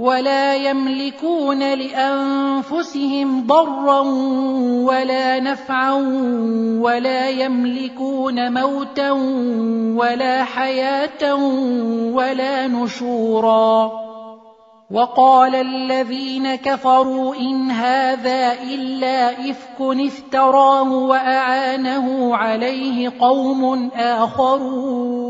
ولا يملكون لأنفسهم ضرا ولا نفعا ولا يملكون موتا ولا حياة ولا نشورا. وقال الذين كفروا إن هذا إلا إفك افتراه وأعانه عليه قوم آخرون.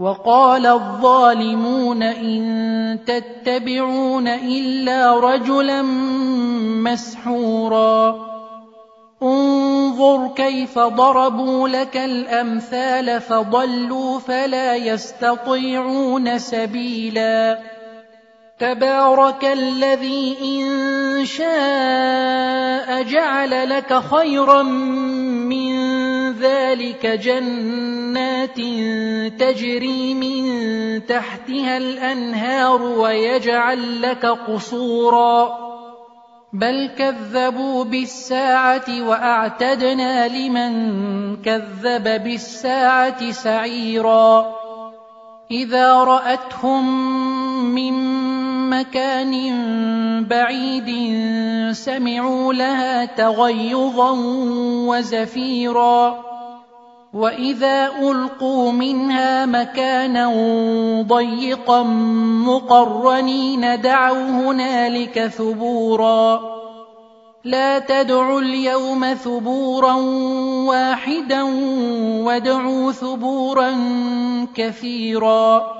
وقال الظالمون إن تتبعون إلا رجلا مسحورا. انظر كيف ضربوا لك الأمثال فضلوا فلا يستطيعون سبيلا. تبارك الذي إن شاء جعل لك خيرا من ذلك جنات تجري من تحتها الأنهار ويجعل لك قصورا. بل كذبوا بالساعة وأعتدنا لمن كذب بالساعة سعيرا. إذا رأتهم من مكان بعيد سمعوا لها تغيظا وزفيرا. وإذا ألقوا منها مكانا ضيقا مقرنين دعوا هنالك ثبورا. لا تدعوا اليوم ثبورا واحدا وادعوا ثبورا كثيرا.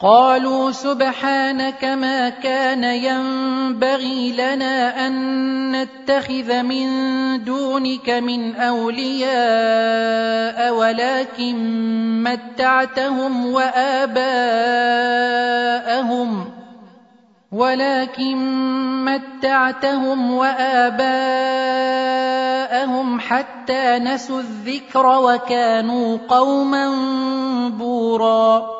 قالوا سبحانك ما كان ينبغي لنا أن نتخذ من دونك من أولياء ولكن متعتهم وآباءهم ولكن متعتهم وآباءهم حتى نسوا الذكر وكانوا قوما بوراً.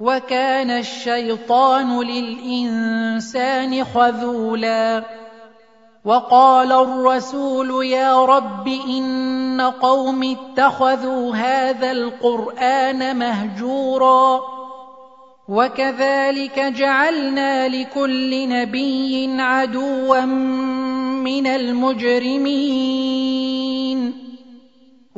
وكان الشيطان للإنسان خذولا. وقال الرسول يا رب إن قوم اتخذوا هذا القرآن مهجورا. وكذلك جعلنا لكل نبي عدوا من المجرمين.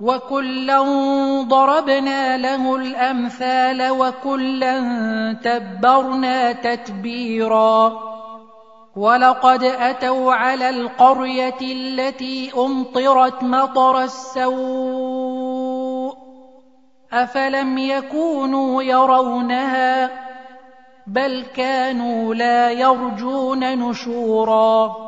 وكلا ضربنا له الامثال وكلا تبرنا تتبيرا ولقد اتوا على القريه التي امطرت مطر السوء افلم يكونوا يرونها بل كانوا لا يرجون نشورا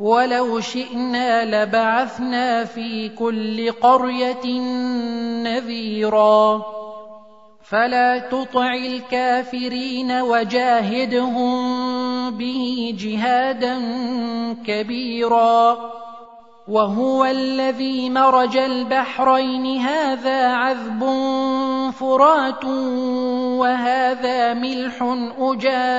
ولو شئنا لبعثنا في كل قرية نذيرا. فلا تطع الكافرين وجاهدهم به جهادا كبيرا. وهو الذي مرج البحرين هذا عذب فرات وهذا ملح أجاج.